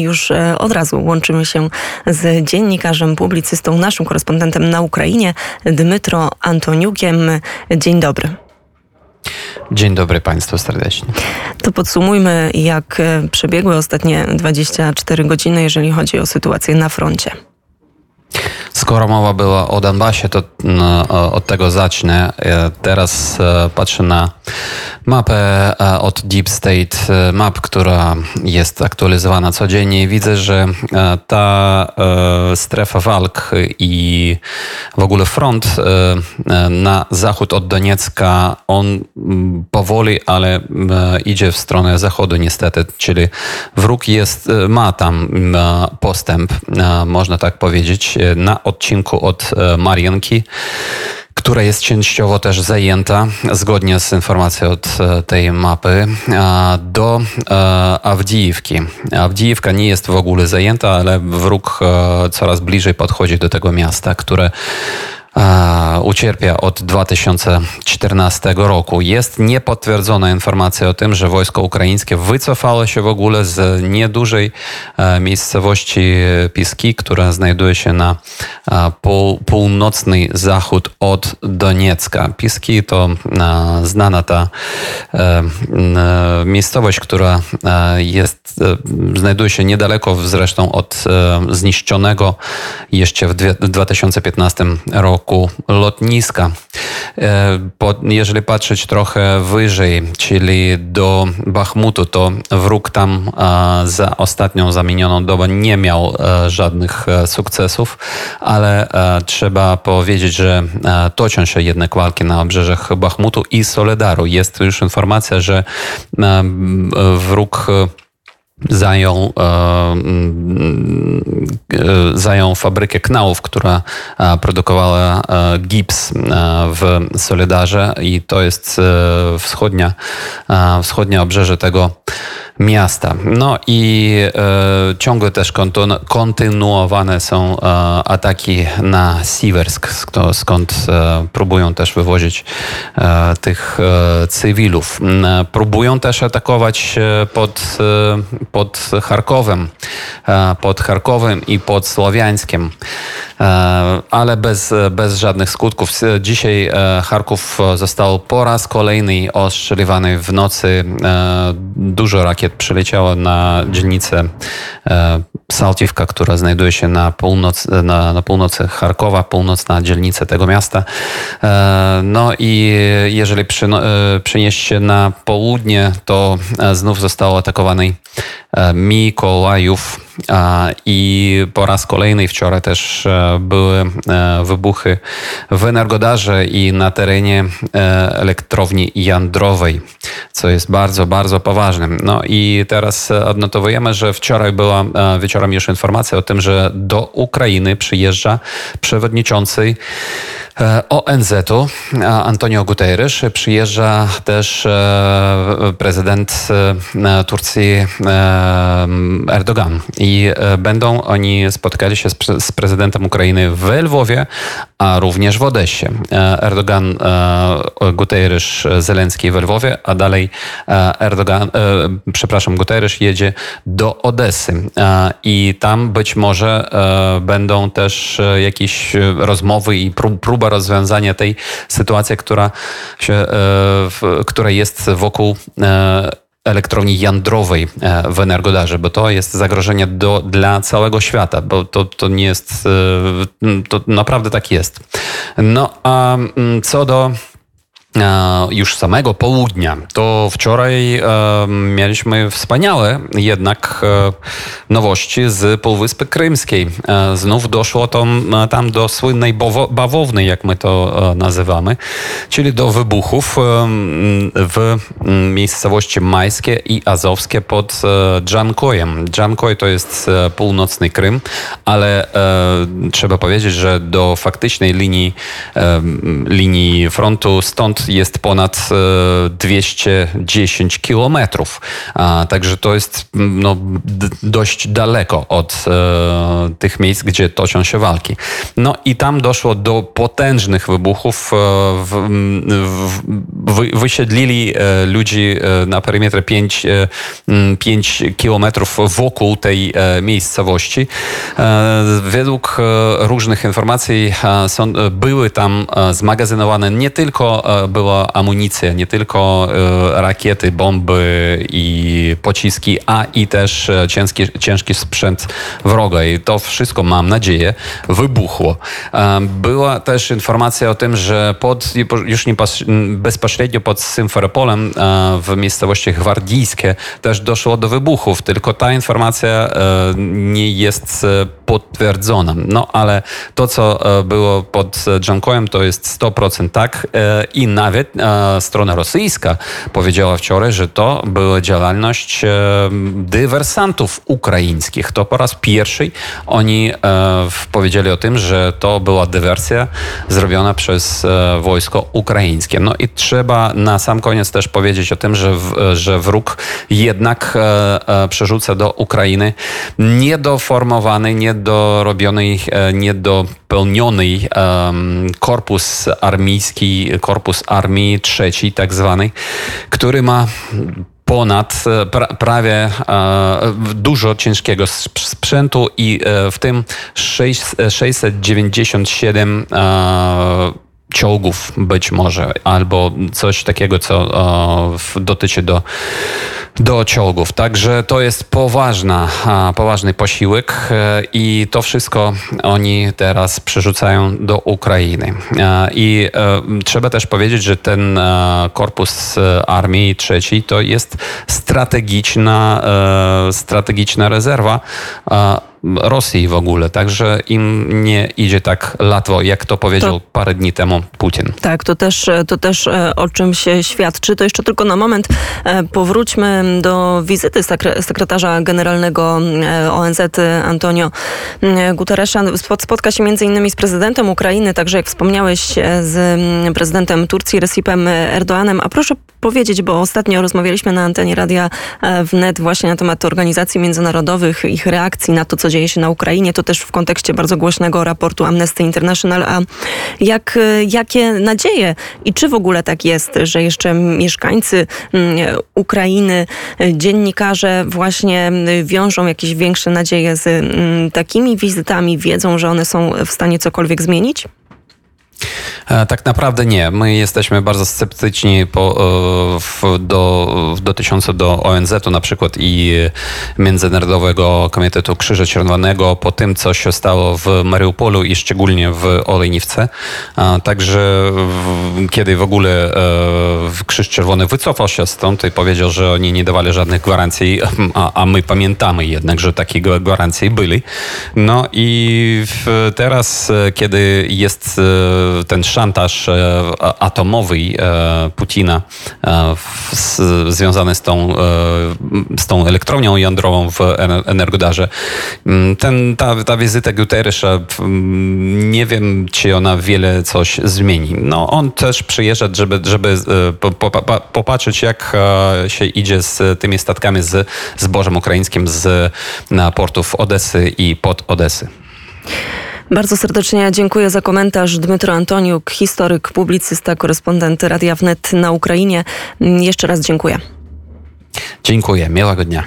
Już e, od razu łączymy się z dziennikarzem, publicystą, naszym korespondentem na Ukrainie, Dmytro Antoniukiem. Dzień dobry. Dzień dobry Państwu serdecznie. To podsumujmy, jak e, przebiegły ostatnie 24 godziny, jeżeli chodzi o sytuację na froncie. Skoro mowa była o Donbasie, to no, od tego zacznę. Teraz e, patrzę na mapę e, od Deep State e, Map, która jest aktualizowana codziennie i widzę, że ta strefa walk i w ogóle front na zachód od Doniecka, on powoli, ale idzie w stronę zachodu niestety, czyli wróg jest, ma tam postęp, można tak powiedzieć, na odcinku od e, Marienki która jest częściowo też zajęta, zgodnie z informacją od e, tej mapy, do e, Awdijewki. Awdijewka nie jest w ogóle zajęta, ale wróg coraz bliżej podchodzi do tego miasta, które ucierpia od 2014 roku. Jest niepotwierdzona informacja o tym, że wojsko ukraińskie wycofało się w ogóle z niedużej e, miejscowości Piski, która znajduje się na e, pół, północny zachód od Doniecka. Piski to e, znana ta miejscowość, która jest, znajduje się niedaleko zresztą od zniszczonego jeszcze w 2015 roku roku lotniska. E, jeżeli patrzeć trochę wyżej, czyli do Bachmutu, to wróg tam za ostatnią zamienioną dobę nie miał e, żadnych e, sukcesów, ale trzeba powiedzieć, że toczą się jednak walki na obrzeżach Bachmutu i Soledaru. Jest już informacja, że wróg zajął, e, mm, e, zajął fabrykę knałów, która e, produkowała gips w Solidarze i to jest wschodnia, wschodnie obrzeże tego miasta. No i e, ciągle też kontynuowane są e, ataki na Siwersk, skąd e, próbują też wywozić e, tych e, cywilów. Próbują też atakować e, pod, pod Charkowem, pod Charkowem i pod Słowiańskiem. Ale bez, bez żadnych skutków. Dzisiaj Charków został po raz kolejny ostrzeliwany w nocy. Dużo rakiet przyleciało na dzielnicę e, Saltiwka, która znajduje się na, północ, na, na północy Charkowa, północna dzielnica tego miasta. E, no i jeżeli e, przenieść się na południe, to znów został atakowany Mikołajów i po raz kolejny wczoraj też były wybuchy w Energodarze i na terenie elektrowni jądrowej, co jest bardzo, bardzo poważne. No i teraz odnotowujemy, że wczoraj była wieczorem już informacja o tym, że do Ukrainy przyjeżdża przewodniczący E, ONZ-u Antonio Guterres przyjeżdża też e, prezydent e, Turcji Erdogan i będą oni spotkali się z prezydentem Ukrainy w Lwowie, a również w Odessie. Erdogan, Guterres, Zelenski w Lwowie, a dalej Erdogan, przepraszam, Guterres jedzie do Odessy i tam być może będą też jakieś rozmowy i próba rozwiązania tej sytuacji, która, się, e, która jest wokół e, elektrowni jądrowej e, w Energodarze, bo to jest zagrożenie do, dla całego świata, bo to, to nie jest, to naprawdę tak jest. No a mm, co do już samego południa, to wczoraj e, mieliśmy wspaniałe jednak e, nowości z Półwyspy Krymskiej. E, znów doszło tam, tam do słynnej bawownej, jak my to nazywamy, czyli do wybuchów w miejscowości Majskie i Azowskie pod Dżankojem. Dżankoj to jest północny Krym, ale trzeba powiedzieć, że do faktycznej linii, linii frontu stąd jest ponad 210 kilometrów. Także to jest no, dość daleko od tych miejsc, gdzie toczą się walki. No i tam doszło do potężnych wybuchów. W, w, wysiedlili ludzi na perymetrze 5, 5 kilometrów wokół tej miejscowości. Według różnych informacji są, były tam zmagazynowane nie tylko była amunicja, nie tylko rakiety, bomby i pociski, a i też ciężki, ciężki sprzęt wroga. I to wszystko, mam nadzieję, wybuchło. Była też informacja o tym, że pod, już nie bezpośrednio pod Symferopolem w miejscowości Gwardyjskie też doszło do wybuchów, tylko ta informacja nie jest potwierdzona. No ale to, co było pod Dżankojem, to jest 100% tak i nawet strona rosyjska powiedziała wczoraj, że to była działalność dywersantów ukraińskich. To po raz pierwszy oni powiedzieli o tym, że to była dywersja zrobiona przez wojsko ukraińskie. No i trzeba na sam koniec też powiedzieć o tym, że, że wróg jednak przerzuca do Ukrainy niedoformowany, niedorobiony, niedopełniony korpus armijski, korpus armii trzeciej tak zwanej, który ma ponad pra, prawie e, dużo ciężkiego sprzętu i e, w tym 6, 697 e, czołgów być może, albo coś takiego, co dotyczy do do czołgów. Także to jest poważna, poważny posiłek e, i to wszystko oni teraz przerzucają do Ukrainy. E, I e, trzeba też powiedzieć, że ten korpus armii trzeciej to jest strategiczna, strategiczna rezerwa Rosji w ogóle, także im nie idzie tak łatwo, jak to powiedział to, parę dni temu Putin. Tak, to też, to też o czym się świadczy. To jeszcze tylko na moment powróćmy do wizyty sekretarza generalnego ONZ Antonio Guterresza. Spotka się między innymi z prezydentem Ukrainy, także jak wspomniałeś z prezydentem Turcji Recipem Erdoanem. A proszę powiedzieć, bo ostatnio rozmawialiśmy na antenie Radia Wnet właśnie na temat organizacji międzynarodowych, ich reakcji na to, co dzieje się na Ukrainie. To też w kontekście bardzo głośnego raportu Amnesty International. A jak, jakie nadzieje i czy w ogóle tak jest, że jeszcze mieszkańcy Ukrainy, dziennikarze właśnie wiążą jakieś większe nadzieje z takimi wizytami, wiedzą, że one są w stanie cokolwiek zmienić? E, tak naprawdę nie. My jesteśmy bardzo sceptyczni po, e, w, do, dotycząco do ONZ-u na przykład i Międzynarodowego Komitetu Krzyża Czerwonego po tym, co się stało w Mariupolu i szczególnie w Olejniwce. Także kiedy w ogóle e, Krzyż Czerwony wycofał się stąd i powiedział, że oni nie dawali żadnych gwarancji, a, a my pamiętamy jednak, że takie gwarancje byli. No i teraz, kiedy jest ten szantaż e, atomowy e, Putina e, związany z tą, z tą elektrownią jądrową w Energodarze. Mm, ten, ta, ta wizyta Guterresza, nie wiem, czy ona wiele coś zmieni. No, on też przyjeżdża, żeby, żeby popatrzeć, jak się idzie z tymi statkami z zbożem ukraińskim z portów Odesy i pod Odesy. Bardzo serdecznie dziękuję za komentarz. Dmytro Antoniuk, historyk, publicysta, korespondent Radia Wnet na Ukrainie. Jeszcze raz dziękuję. Dziękuję. Miłego dnia.